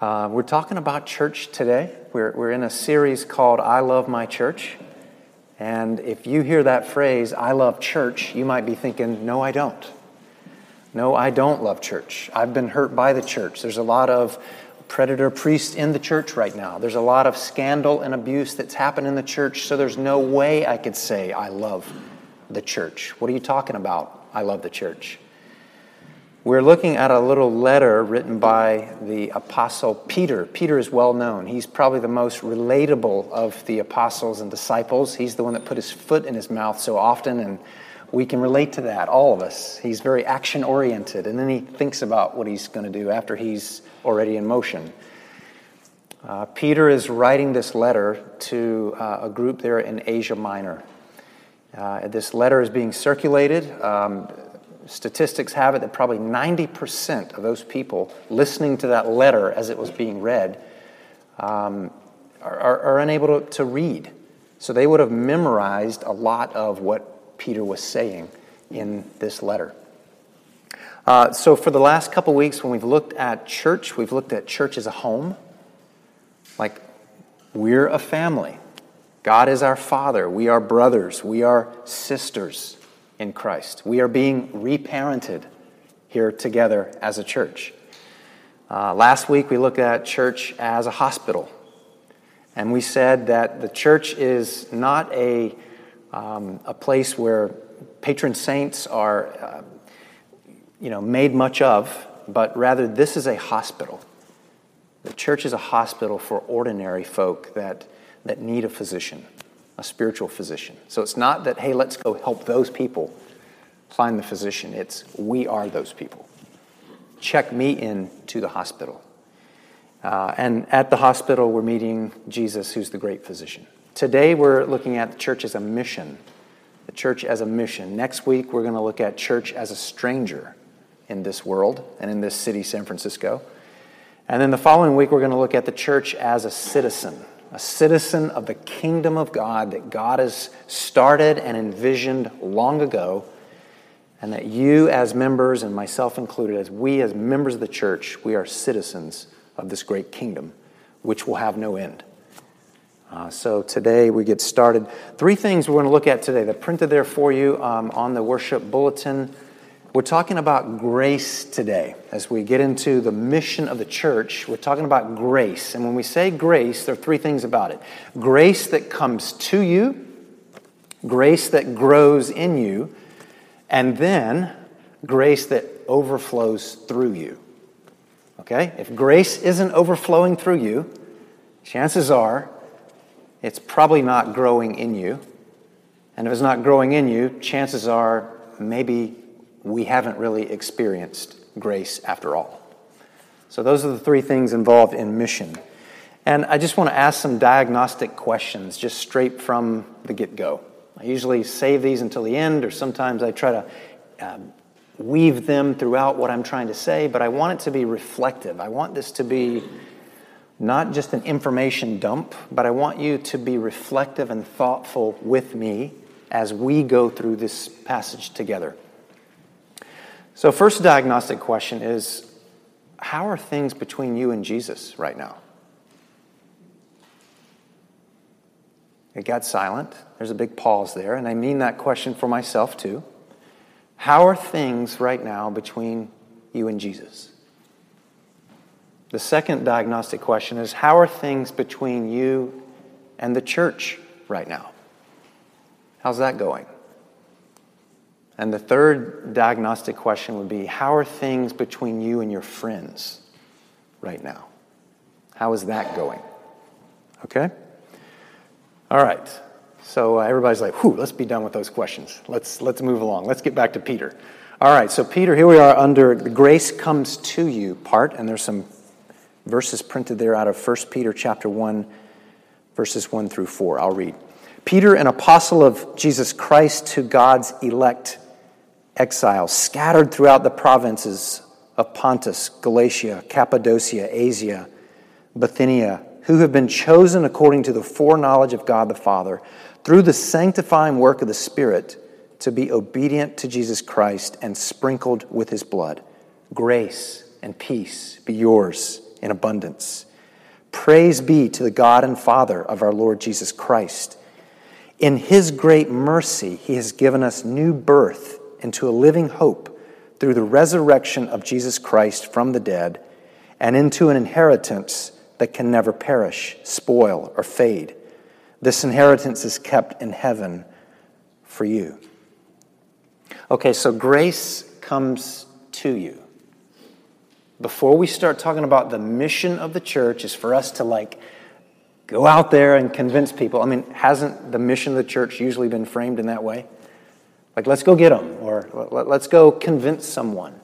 Uh, we're talking about church today. We're, we're in a series called I Love My Church. And if you hear that phrase, I love church, you might be thinking, no, I don't. No, I don't love church. I've been hurt by the church. There's a lot of predator priests in the church right now. There's a lot of scandal and abuse that's happened in the church, so there's no way I could say I love the church. What are you talking about? I love the church. We're looking at a little letter written by the Apostle Peter. Peter is well known. He's probably the most relatable of the apostles and disciples. He's the one that put his foot in his mouth so often, and we can relate to that, all of us. He's very action oriented, and then he thinks about what he's going to do after he's already in motion. Uh, Peter is writing this letter to uh, a group there in Asia Minor. Uh, this letter is being circulated. Um, statistics have it that probably 90% of those people listening to that letter as it was being read um, are, are, are, unable to, to read. So they would have memorized a lot of what Peter was saying in this letter. Uh, so, for the last couple weeks, when we've looked at church, we've looked at church as a home. Like, we're a family. God is our Father. We are brothers. We are sisters in Christ. We are being reparented here together as a church. Uh, last week we looked at church as a hospital, and we said that the church is not a, um, a place where patron saints are uh, you know, made much of, but rather this is a hospital. The church is a hospital for ordinary folk that, that need a physician a spiritual physician. So it's not that, hey, let's go help those people find the physician. It's we are those people. Check me in to the hospital. Uh, and at the hospital, we're meeting Jesus, who's the great physician. Today, we're looking at the church as a mission. The church as a mission. Next week, we're going to look at church as a stranger in this world and in this city, San Francisco. And then the following week, we're going to look at the church as a citizen a citizen of the kingdom of God that God has started and envisioned long ago, and that you, as members, and myself included, as we, as members of the church, we are citizens of this great kingdom, which will have no end. Uh, so today we get started. Three things we're going to look at today. They're printed there for you um, on the worship bulletin. We're talking about grace today. As we get into the mission of the church, we're talking about grace. And when we say grace, there are three things about it grace that comes to you, grace that grows in you, and then grace that overflows through you. Okay? If grace isn't overflowing through you, chances are it's probably not growing in you. And if it's not growing in you, chances are maybe we haven't really experienced grace after all. So, those are the three things involved in mission. And I just want to ask some diagnostic questions just straight from the get go. I usually save these until the end, or sometimes I try to um, weave them throughout what I'm trying to say, but I want it to be reflective. I want this to be not just an information dump, but I want you to be reflective and thoughtful with me as we go through this passage together. So, first diagnostic question is how are things between you and Jesus right now? It got silent. There's a big pause there, and I mean that question for myself too. How are things right now between you and Jesus? The second diagnostic question is How are things between you and the church right now? How's that going? And the third diagnostic question would be How are things between you and your friends right now? How is that going? Okay? All right. So uh, everybody's like, whew, let's be done with those questions. Let's, let's move along. Let's get back to Peter. All right, so Peter, here we are under the grace comes to you part, and there's some verses printed there out of 1 Peter chapter 1, verses 1 through 4. I'll read. Peter, an apostle of Jesus Christ to God's elect exiles scattered throughout the provinces of Pontus, Galatia, Cappadocia, Asia, Bithynia, who have been chosen according to the foreknowledge of God the Father, through the sanctifying work of the Spirit, to be obedient to Jesus Christ and sprinkled with his blood. Grace and peace be yours in abundance. Praise be to the God and Father of our Lord Jesus Christ. In his great mercy, he has given us new birth into a living hope through the resurrection of Jesus Christ from the dead and into an inheritance that can never perish, spoil, or fade. This inheritance is kept in heaven for you. Okay, so grace comes to you. Before we start talking about the mission of the church, is for us to like go out there and convince people. I mean, hasn't the mission of the church usually been framed in that way? Like, let's go get them, or let's go convince someone.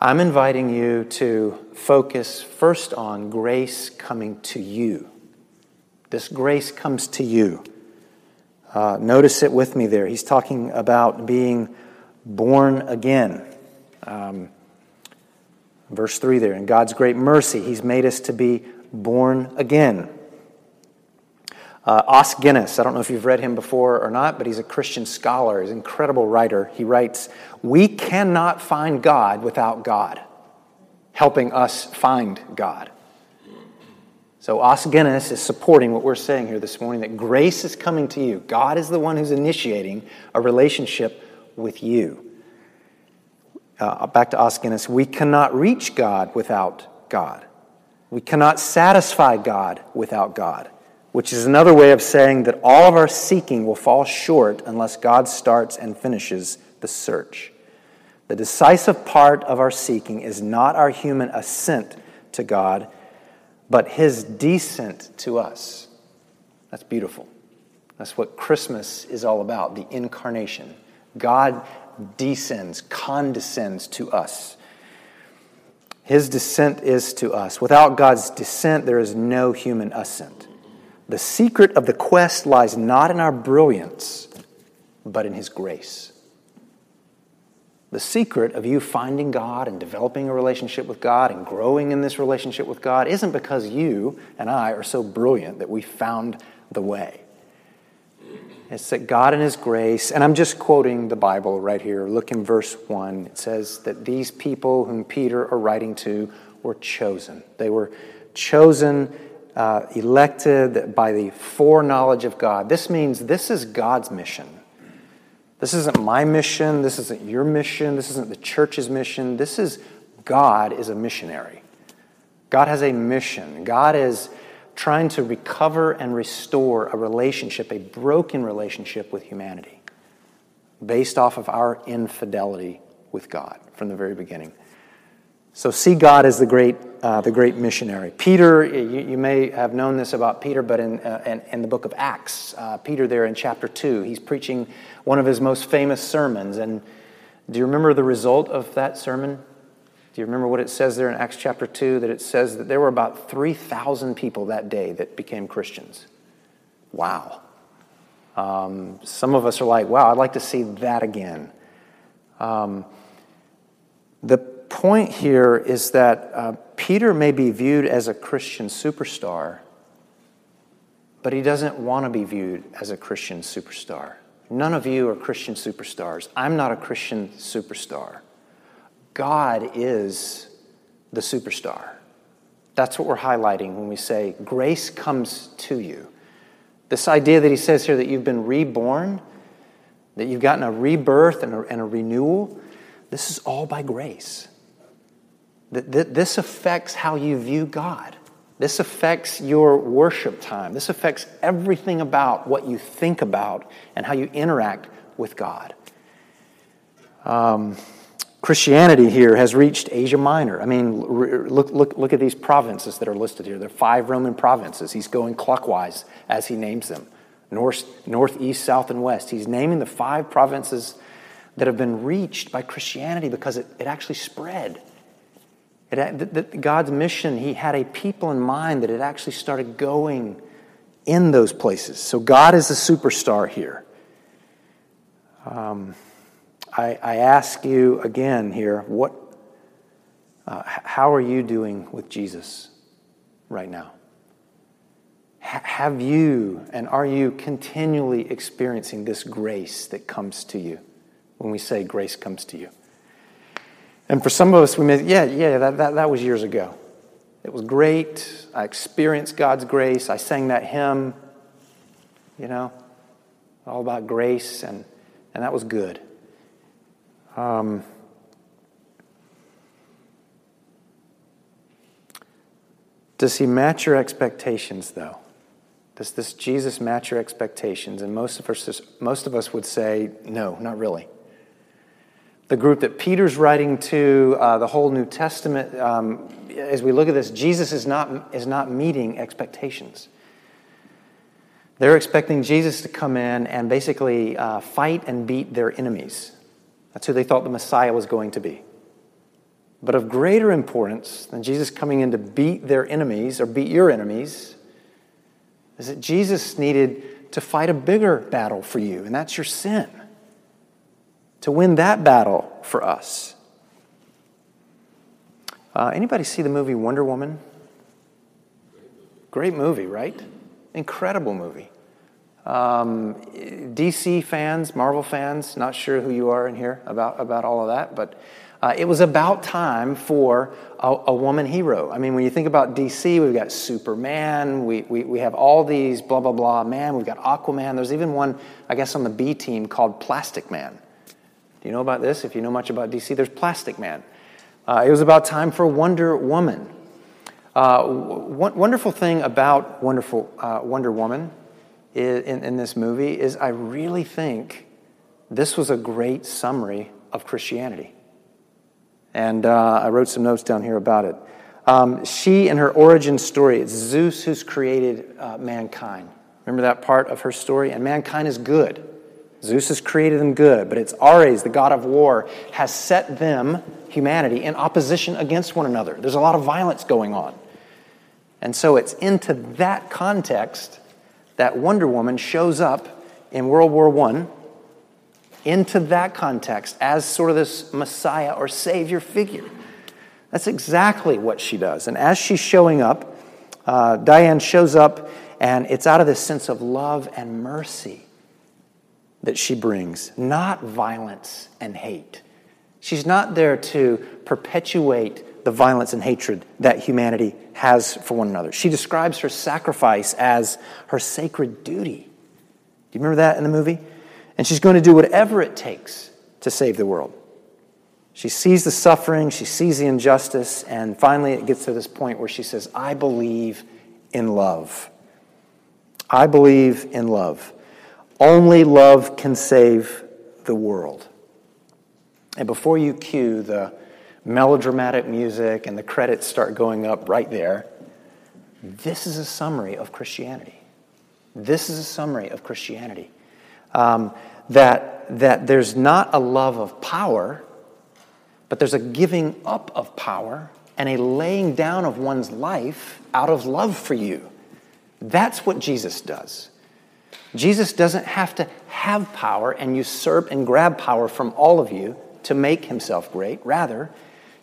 I'm inviting you to focus first on grace coming to you. This grace comes to you. Uh, notice it with me there. He's talking about being born again. Um, verse 3 there. In God's great mercy, He's made us to be born again. Uh, Os Guinness, I don't know if you've read him before or not, but he's a Christian scholar. He's an incredible writer. He writes, We cannot find God without God helping us find God. So Os Guinness is supporting what we're saying here this morning that grace is coming to you. God is the one who's initiating a relationship with you. Uh, back to Os Guinness, we cannot reach God without God. We cannot satisfy God without God which is another way of saying that all of our seeking will fall short unless God starts and finishes the search. The decisive part of our seeking is not our human ascent to God, but His descent to us. That's beautiful. That's what Christmas is all about the incarnation. God descends, condescends to us. His descent is to us. Without God's descent, there is no human ascent. The secret of the quest lies not in our brilliance, but in His grace. The secret of you finding God and developing a relationship with God and growing in this relationship with God isn't because you and I are so brilliant that we found the way. It's that God in His grace, and I'm just quoting the Bible right here. Look in verse 1. It says that these people whom Peter are writing to were chosen. They were chosen uh, elected by the foreknowledge of God. This means this is God's mission. This isn't my mission. This isn't your mission. This isn't the church's mission. This is God is a missionary. God has a mission. God is trying to recover and restore a relationship, a broken relationship with humanity, based off of our infidelity with God from the very beginning. So see God as the great, uh, the great missionary. Peter, you, you, may have known this about Peter, but in, uh, in, in, the book of Acts, uh, Peter there in chapter 2, he's preaching one of his most famous sermons. And do you remember the result of that sermon? Do you remember what it says there in Acts chapter 2? That it says that there were about 3,000 people that day that became Christians. Wow. Um, some of us are like, wow, I'd like to see that again. Um, the point here is that uh, Peter may be viewed as a Christian superstar, but he doesn't want to be viewed as a Christian superstar. None of you are Christian superstars. I'm not a Christian superstar. God is the superstar. That's what we're highlighting when we say grace comes to you. This idea that he says here that you've been reborn, that you've gotten a rebirth and a, and a renewal, this is all by grace. This affects how you view God. This affects your worship time. This affects everything about what you think about and how you interact with God. Um, Christianity here has reached Asia Minor. I mean, look, look, look at these provinces that are listed here. There are five Roman provinces. He's going clockwise as he names them north, north, east, south, and west. He's naming the five provinces that have been reached by Christianity because it, it actually spread. It, God's mission, He had a people in mind that it actually started going in those places. So God is the superstar here. Um, I, I, ask you again here, what, uh, how are you doing with Jesus right now? H- have you and are you continually experiencing this grace that comes to you when we say grace comes to you? And for some of us, we may, yeah, yeah, that, that, that was years ago. It was great. I experienced God's grace. I sang that hymn, you know, all about grace, and, and that was good. Um, does he match your expectations, though? Does this Jesus match your expectations? And most of us, most of us would say, no, not really the group that Peter's writing to, uh, the whole New Testament, um, as we look at this, Jesus is not, is not meeting expectations. They're expecting Jesus to come in and basically uh, fight and beat their enemies. That's who they thought the Messiah was going to be. But of greater importance than Jesus coming in to beat their enemies or beat your enemies is that Jesus needed to fight a bigger battle for you, and that's your sin to win that battle for us. Uh, anybody see the movie Wonder Woman? Great movie, right? Incredible movie. Um, DC fans, Marvel fans, not sure who you are in here about, about all of that, but uh, it was about time for a, a, woman hero. I mean, when you think about DC, we've got Superman, we, we, we have all these blah, blah, blah man, we've got Aquaman. There's even one, I guess, on the B team called Plastic Man. Do you know about this? If you know much about DC, there's Plastic Man. Uh, it was about time for Wonder Woman. Uh, w- wonderful thing about wonderful uh, Wonder Woman is, in, in this movie is I really think this was a great summary of Christianity. And uh, I wrote some notes down here about it. Um, she and her origin story, it's Zeus who's created uh, mankind. Remember that part of her story? And mankind is good. Zeus has created them good, but it's Ares, the god of war, has set them, humanity, in opposition against one another. There's a lot of violence going on. And so it's into that context that Wonder Woman shows up in World War I, into that context as sort of this Messiah or Savior figure. That's exactly what she does. And as she's showing up, uh, Diane shows up, and it's out of this sense of love and mercy that she brings, not violence and hate. She's not there to perpetuate the violence and hatred that humanity has for one another. She describes her sacrifice as her sacred duty. Do you remember that in the movie? And she's going to do whatever it takes to save the world. She sees the suffering, she sees the injustice, and finally it gets to this point where she says, I believe in love. I believe in love. Only love can save the world. And before you cue the melodramatic music and the credits start going up right there, this is a summary of Christianity. This is a summary of Christianity. Um, that, that there's not a love of power, but there's a giving up of power and a laying down of one's life out of love for you. That's what Jesus does. Jesus doesn't have to have power and usurp and grab power from all of you to make himself great. Rather,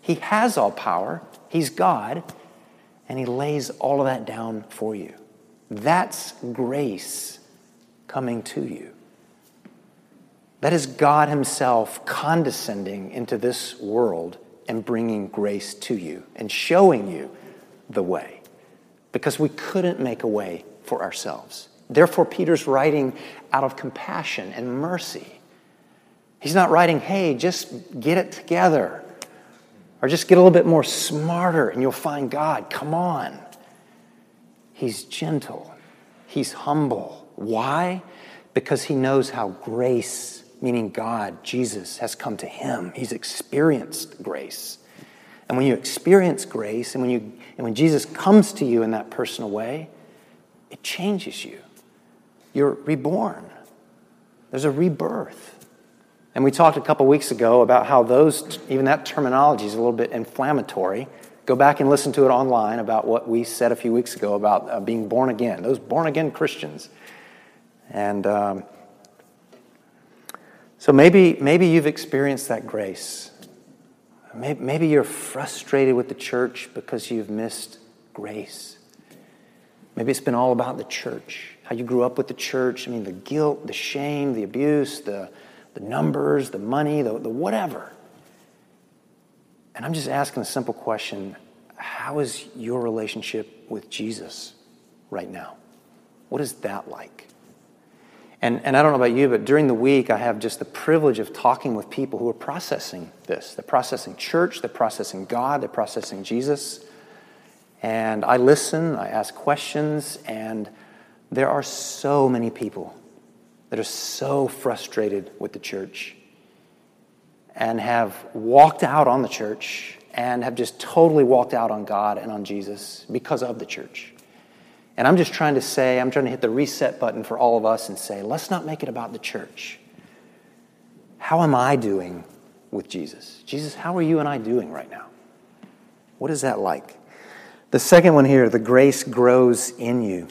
he has all power, he's God, and he lays all of that down for you. That's grace coming to you. That is God Himself condescending into this world and bringing grace to you and showing you the way because we couldn't make a way for ourselves. Therefore, Peter's writing out of compassion and mercy. He's not writing, hey, just get it together, or just get a little bit more smarter and you'll find God. Come on. He's gentle, he's humble. Why? Because he knows how grace, meaning God, Jesus, has come to him. He's experienced grace. And when you experience grace and when, you, and when Jesus comes to you in that personal way, it changes you. You're reborn. There's a rebirth. And we talked a couple weeks ago about how those, even that terminology is a little bit inflammatory. Go back and listen to it online about what we said a few weeks ago about uh, being born again, those born again Christians. And um, so maybe, maybe you've experienced that grace. Maybe, maybe you're frustrated with the church because you've missed grace. Maybe it's been all about the church how you grew up with the church. I mean, the guilt, the shame, the abuse, the, the numbers, the money, the, the whatever. And I'm just asking a simple question how is your relationship with Jesus right now? What is that like? And, and I don't know about you, but during the week, I have just the privilege of talking with people who are processing this. They're processing church, they're processing God, they're processing Jesus. And I listen, I ask questions, and there are so many people that are so frustrated with the church and have walked out on the church and have just totally walked out on God and on Jesus because of the church. And I'm just trying to say, I'm trying to hit the reset button for all of us and say, let's not make it about the church. How am I doing with Jesus? Jesus, how are you and I doing right now? What is that like? The second one here, the grace grows in you.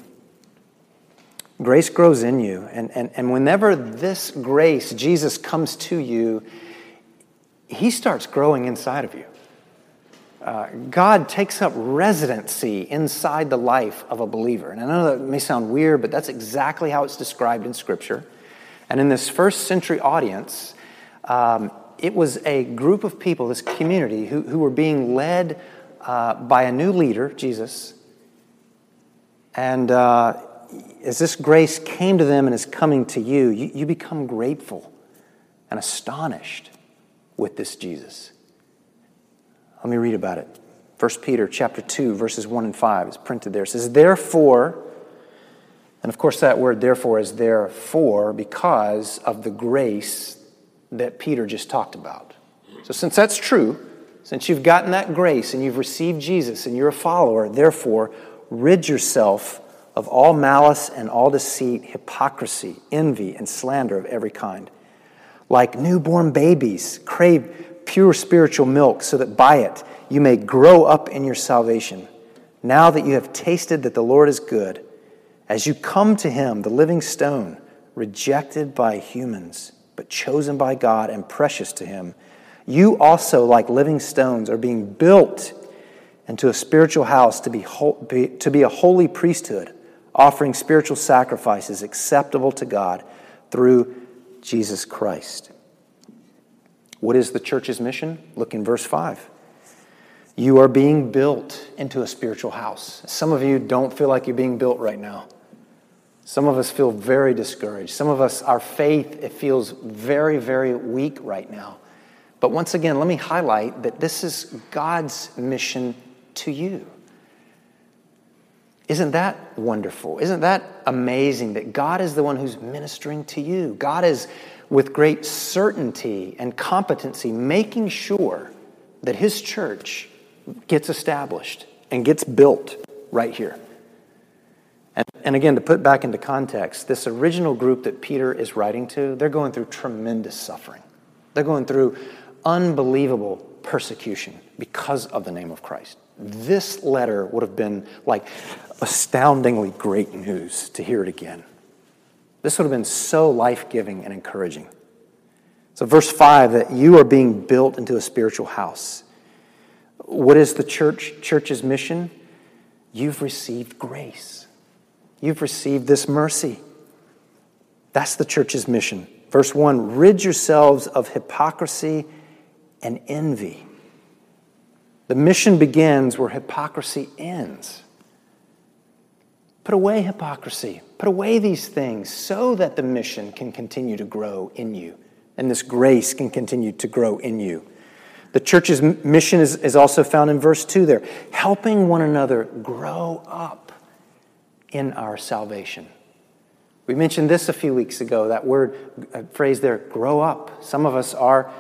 Grace grows in you. And, and, and whenever this grace, Jesus, comes to you, he starts growing inside of you. Uh, God takes up residency inside the life of a believer. And I know that may sound weird, but that's exactly how it's described in Scripture. And in this first century audience, um, it was a group of people, this community, who, who were being led uh, by a new leader, Jesus. And uh, as this grace came to them and is coming to you, you, you become grateful and astonished with this Jesus. Let me read about it. 1 Peter chapter 2 verses 1 and 5 is printed there. It says therefore and of course that word therefore is therefore because of the grace that Peter just talked about. So since that's true, since you've gotten that grace and you've received Jesus and you're a follower, therefore rid yourself of all malice and all deceit, hypocrisy, envy and slander of every kind. Like newborn babies, crave pure spiritual milk, so that by it you may grow up in your salvation. Now that you have tasted that the Lord is good, as you come to him, the living stone, rejected by humans, but chosen by God and precious to him, you also, like living stones, are being built into a spiritual house to be, to be a holy priesthood, offering spiritual sacrifices acceptable to God through Jesus Christ. What is the church's mission? Look in verse 5. You are being built into a spiritual house. Some of you don't feel like you're being built right now. Some of us feel very discouraged. Some of us, our faith, it feels very, very weak right now. But once again, let me highlight that this is God's mission to you. Isn't that wonderful? Isn't that amazing that God is the one who's ministering to you? God is with great certainty and competency, making sure that his church gets established and gets built right here. And, and again, to put back into context, this original group that Peter is writing to, they're going through tremendous suffering. They're going through unbelievable persecution because of the name of Christ. This letter would have been like astoundingly great news to hear it again. This would have been so life giving and encouraging. So, verse 5 that you are being built into a spiritual house. What is the church church's mission? You've received grace. You've received this mercy. That's the church's mission. Verse 1 rid yourselves of hypocrisy and envy. The mission begins where hypocrisy ends. Put away hypocrisy. Put away these things so that the mission can continue to grow in you and this grace can continue to grow in you. The church's mission is, is also found in verse 2 there helping one another grow up in our salvation. We mentioned this a few weeks ago, that word, uh, phrase there, grow up. Some of us are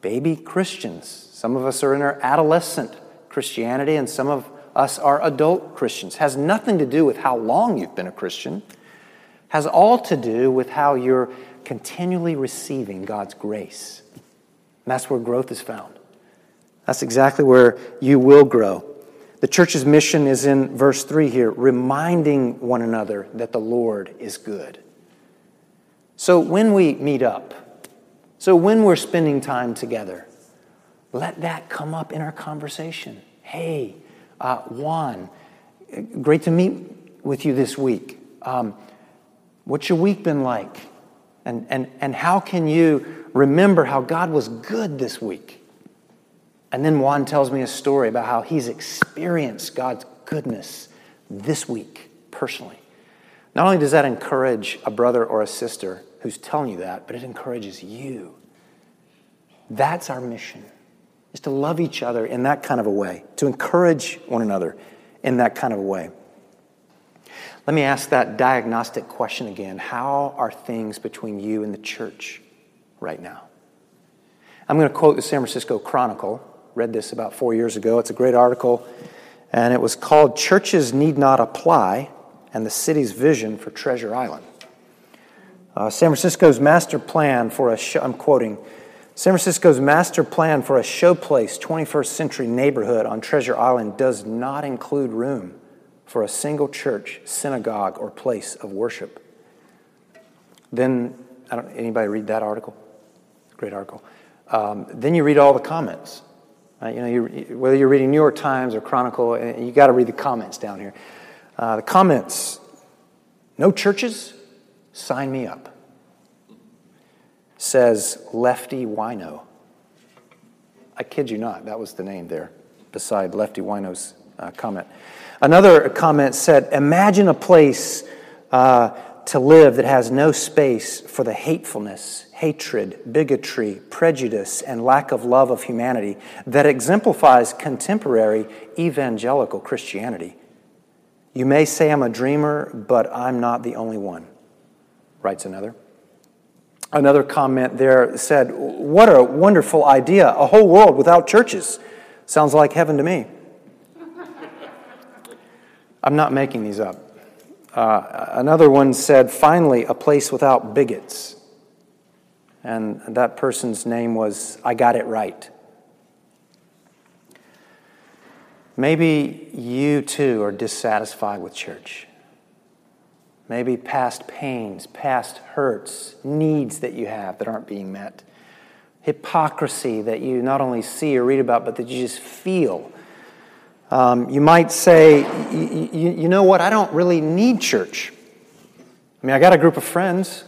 baby Christians. Some of us are in our adolescent Christianity, and some of us are adult Christians. Has nothing to do with how long you've been a Christian, has all to do with how you're continually receiving God's grace. And that's where growth is found. That's exactly where you will grow. The church's mission is in verse 3 here, reminding one another that the Lord is good. So when we meet up, so when we're spending time together, let that come up in our conversation. Hey, uh, Juan, great to meet with you this week. Um, what's your week been like? And, and, and how can you remember how God was good this week? And then Juan tells me a story about how he's experienced God's goodness this week personally. Not only does that encourage a brother or a sister who's telling you that, but it encourages you. That's our mission, is to love each other in that kind of a way, to encourage one another in that kind of a way. Let me ask that diagnostic question again. How are things between you and the church right now? I'm going to quote the San Francisco Chronicle. Read this about four years ago. It's a great article, and it was called Churches Need Not Apply and the City's Vision for Treasure Island. Uh, San Francisco's master plan for a show, I'm quoting, San Francisco's master plan for a showplace 21st century neighborhood on Treasure Island does not include room for a single church, synagogue, or place of worship. Then, I don't, anybody read that article? Great article. Um, then you read all the comments. You know, you, whether you're reading New York Times or Chronicle, uh, you got to read the comments down here. Uh, the comments: No churches, sign me up. Says Lefty Wino. I kid you not, that was the name there, beside Lefty Wino's uh, comment. Another comment said, Imagine a place uh, to live that has no space for the hatefulness, hatred, bigotry, prejudice, and lack of love of humanity that exemplifies contemporary evangelical Christianity. You may say I'm a dreamer, but I'm not the only one, writes another. Another comment there said, What a wonderful idea, a whole world without churches. Sounds like heaven to me. I'm not making these up. Uh, another one said, finally, a place without bigots. And that person's name was I Got It Right. Maybe you too are dissatisfied with church. Maybe past pains, past hurts, needs that you have that aren't being met, hypocrisy that you not only see or read about, but that you just feel um, you might say, you know what, I don't really need church. I mean, I got a group of friends.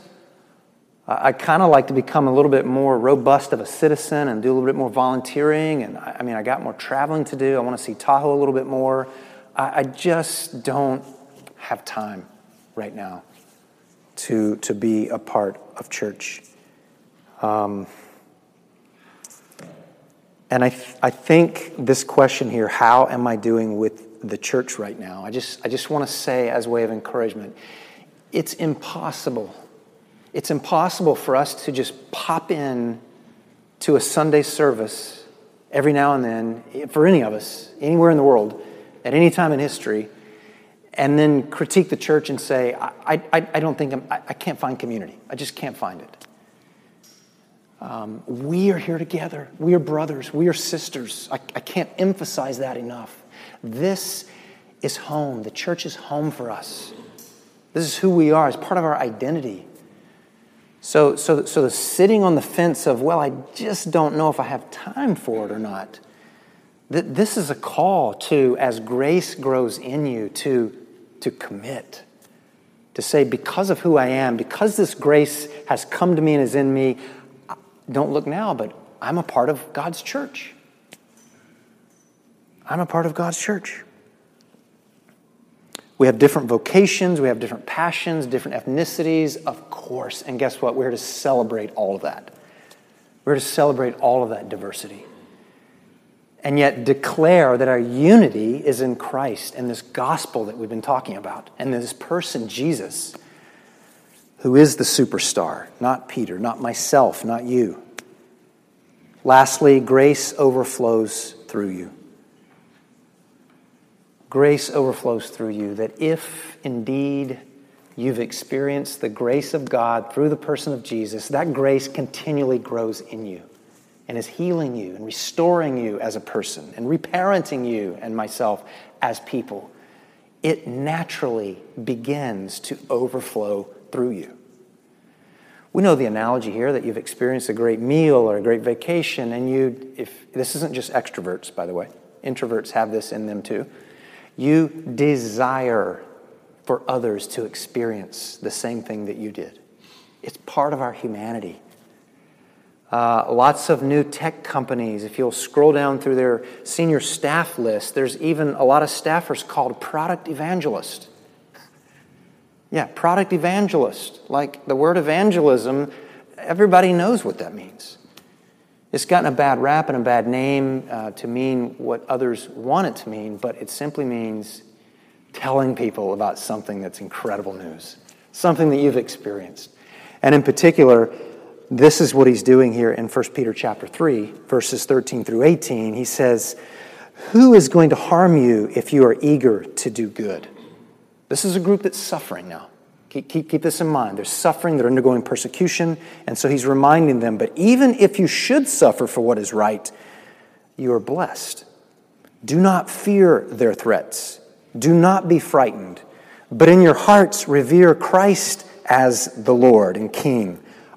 I, I kind of like to become a little bit more robust of a citizen and do a little bit more volunteering. And I, I mean, I got more traveling to do. I want to see Tahoe a little bit more. I, I just don't have time right now to, to be a part of church. Um, and I, th- I think this question here, how am I doing with the church right now? I just, I just want to say, as a way of encouragement, it's impossible. It's impossible for us to just pop in to a Sunday service every now and then, for any of us, anywhere in the world, at any time in history, and then critique the church and say, I, I, I don't think I'm, I, I can't find community. I just can't find it. Um, we are here together. We are brothers. We are sisters. I, I can't emphasize that enough. This is home. The church is home for us. This is who we are. It's part of our identity. So, so, so the sitting on the fence of, well, I just don't know if I have time for it or not. That This is a call to, as grace grows in you, to, to commit. To say, because of who I am, because this grace has come to me and is in me, don't look now, but I'm a part of God's church. I'm a part of God's church. We have different vocations, we have different passions, different ethnicities, of course. And guess what? We're to celebrate all of that. We're to celebrate all of that diversity. And yet declare that our unity is in Christ and this gospel that we've been talking about, and this person, Jesus who is the superstar, not Peter, not myself, not you. Lastly, grace overflows through you. Grace overflows through you, that if indeed you've experienced the grace of God through the person of Jesus, that grace continually grows in you and is healing you and restoring you as a person and reparenting you and myself as people. It naturally begins to overflow through you. We know the analogy here that you've experienced a great meal or a great vacation, and you, if this isn't just extroverts, by the way, introverts have this in them too. You desire for others to experience the same thing that you did. It's part of our humanity. Uh, lots of new tech companies. If you'll scroll down through their senior staff list, there's even a lot of staffers called product evangelist. Yeah, product evangelist. Like the word evangelism, everybody knows what that means. It's gotten a bad rap and a bad name uh, to mean what others want it to mean, but it simply means telling people about something that's incredible news, something that you've experienced. And in particular, this is what he's doing here in 1 Peter chapter 3, verses 13 through 18. He says, Who is going to harm you if you are eager to do good? This is a group that's suffering now. Keep, keep, keep this in mind. They're suffering, they're undergoing persecution, and so he's reminding them, but even if you should suffer for what is right, you are blessed. Do not fear their threats. Do not be frightened, but in your hearts revere Christ as the Lord and King.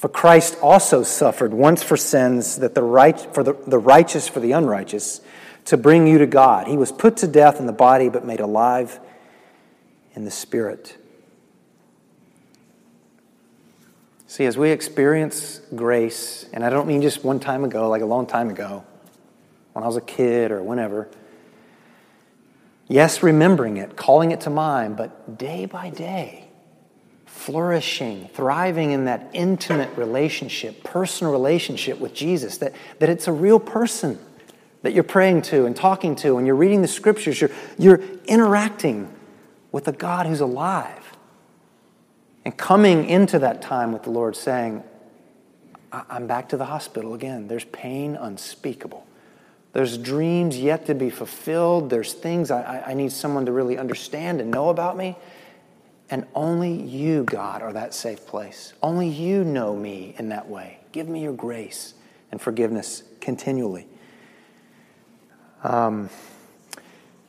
For Christ also suffered once for sins, that the right, for the, the righteous for the unrighteous, to bring you to God. He was put to death in the body, but made alive in the spirit. See, as we experience grace, and I don't mean just one time ago, like a long time ago, when I was a kid or whenever, Yes, remembering it, calling it to mind, but day by day, flourishing, thriving in that intimate relationship, personal relationship with Jesus, that, that it's a real person that you're praying to and talking to, and you're reading the scriptures, you're, you're interacting with a God who's alive. And coming into that time with the Lord saying, I'm back to the hospital again. There's pain unspeakable. There's dreams yet to be fulfilled. There's things I, I need someone to really understand and know about me. And only you, God, are that safe place. Only you know me in that way. Give me your grace and forgiveness continually. Um,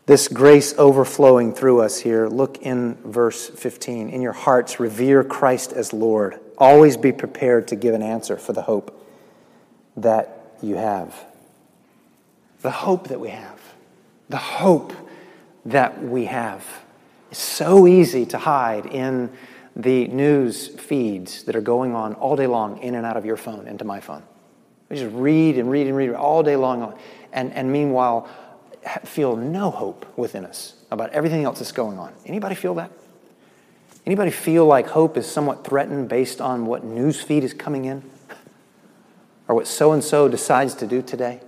this grace overflowing through us here, look in verse 15. In your hearts, revere Christ as Lord. Always be prepared to give an answer for the hope that you have the hope that we have. The hope that we have. It's so easy to hide in the news feeds that are going on all day long in and out of your phone into my phone. We just read and read and read all day long, and, and meanwhile, feel no hope within us about everything else that's going on. Anybody feel that? Anybody feel like hope is somewhat threatened based on what news feed is coming in? Or what so and so decides to do today?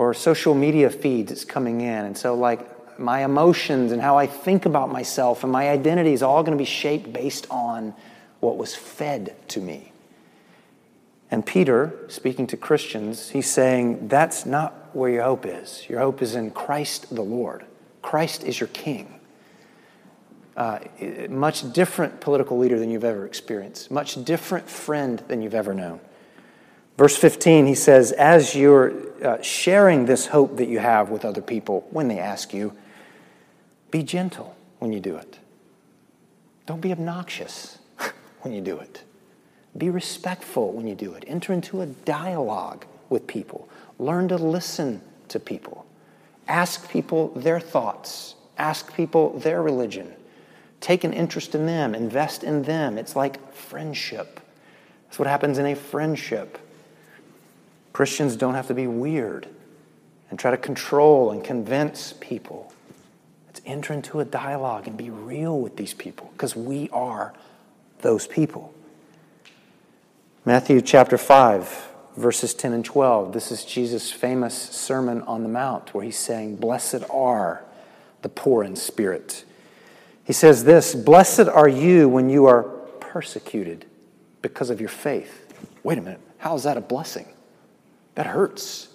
or social media feeds that's coming in. And so, like, my emotions and how I think about myself and my identity is all going to be shaped based on what was fed to me. And Peter, speaking to Christians, he's saying that's not where your hope is. Your hope is in Christ the Lord. Christ is your king. Uh, much different political leader than you've ever experienced, much different friend than you've ever known. Verse 15, he says, As you're uh, sharing this hope that you have with other people when they ask you, be gentle when you do it. Don't be obnoxious when you do it. Be respectful when you do it. Enter into a dialogue with people. Learn to listen to people. Ask people their thoughts. Ask people their religion. Take an interest in them. Invest in them. It's like friendship. That's what happens in a friendship. Christians don't have to be weird and try to control and convince people. Enter into a dialogue and be real with these people because we are those people. Matthew chapter 5, verses 10 and 12. This is Jesus' famous Sermon on the Mount where he's saying, Blessed are the poor in spirit. He says this Blessed are you when you are persecuted because of your faith. Wait a minute, how is that a blessing? That hurts.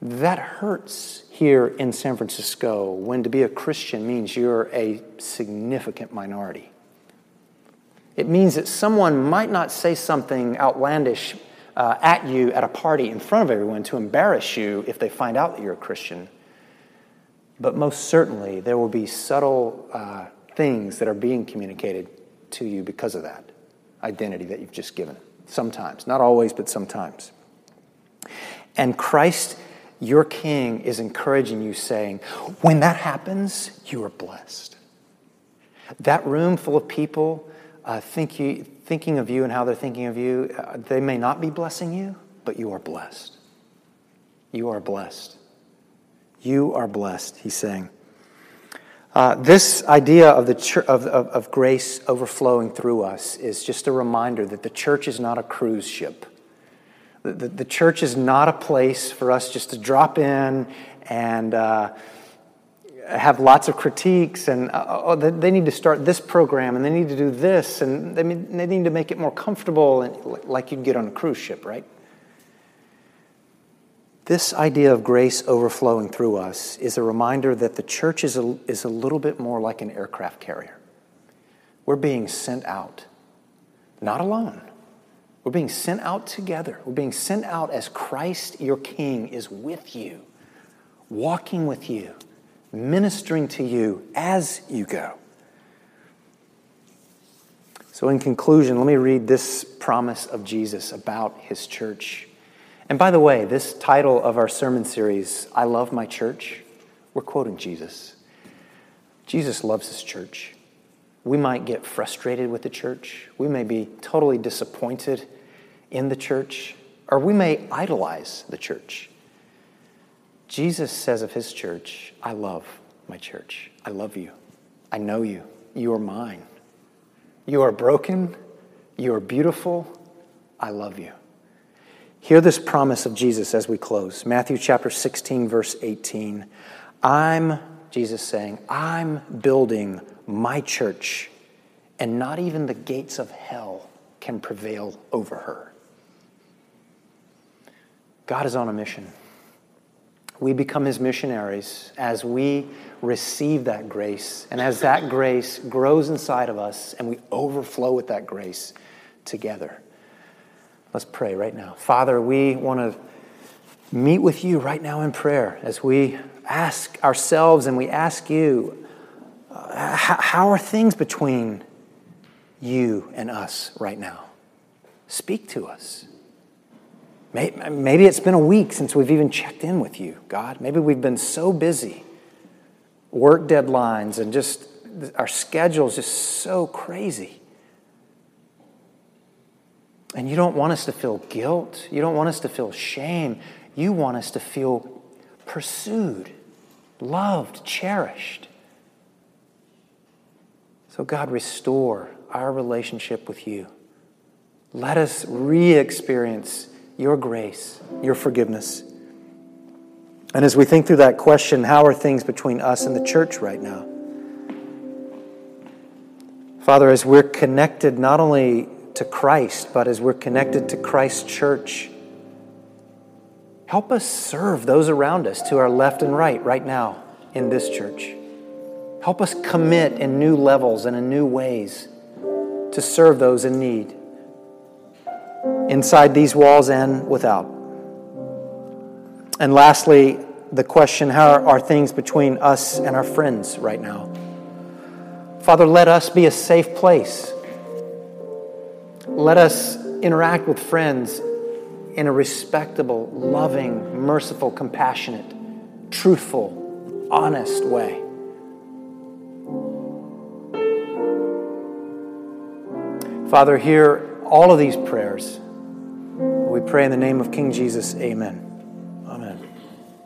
That hurts here in San Francisco when to be a Christian means you're a significant minority. It means that someone might not say something outlandish uh, at you at a party in front of everyone to embarrass you if they find out that you're a Christian. But most certainly, there will be subtle uh, things that are being communicated to you because of that identity that you've just given. Sometimes, not always, but sometimes. And Christ, your King, is encouraging you, saying, when that happens, you are blessed. That room full of people uh, think you, thinking of you and how they're thinking of you, uh, they may not be blessing you, but you are blessed. You are blessed. You are blessed, he's saying. Uh, this idea of, the of, of, of grace overflowing through us is just a reminder that the church is not a cruise ship. The, the, the church is not a place for us just to drop in and uh, have lots of critiques and uh, oh, they need to start this program and they need to do this and they, they need to make it more comfortable and, like you'd get on a cruise ship, right? This idea of grace overflowing through us is a reminder that the church is a, is a little bit more like an aircraft carrier. We're being sent out, not alone. We're being sent out together. We're being sent out as Christ, your King, is with you, walking with you, ministering to you as you go. So, in conclusion, let me read this promise of Jesus about his church. And by the way, this title of our sermon series, I Love My Church, we're quoting Jesus. Jesus loves his church. We might get frustrated with the church. We may be totally disappointed in the church, or we may idolize the church. Jesus says of his church, I love my church. I love you. I know you. You are mine. You are broken. You are beautiful. I love you. Hear this promise of Jesus as we close. Matthew chapter 16, verse 18. I'm, Jesus saying, I'm building my church, and not even the gates of hell can prevail over her. God is on a mission. We become his missionaries as we receive that grace, and as that grace grows inside of us, and we overflow with that grace together. Let's pray right now. Father, we want to meet with you right now in prayer as we ask ourselves and we ask you uh, how are things between you and us right now? Speak to us. Maybe it's been a week since we've even checked in with you, God. Maybe we've been so busy, work deadlines, and just our schedule's just so crazy. And you don't want us to feel guilt. You don't want us to feel shame. You want us to feel pursued, loved, cherished. So, God, restore our relationship with you. Let us re experience your grace, your forgiveness. And as we think through that question, how are things between us and the church right now? Father, as we're connected not only to Christ, but as we're connected to Christ's church, help us serve those around us to our left and right right now in this church. Help us commit in new levels and in new ways to serve those in need, inside these walls and without. And lastly, the question how are things between us and our friends right now? Father, let us be a safe place let us interact with friends in a respectable, loving, merciful, compassionate, truthful, honest way. Father, hear all of these prayers. We pray in the name of King Jesus. Amen.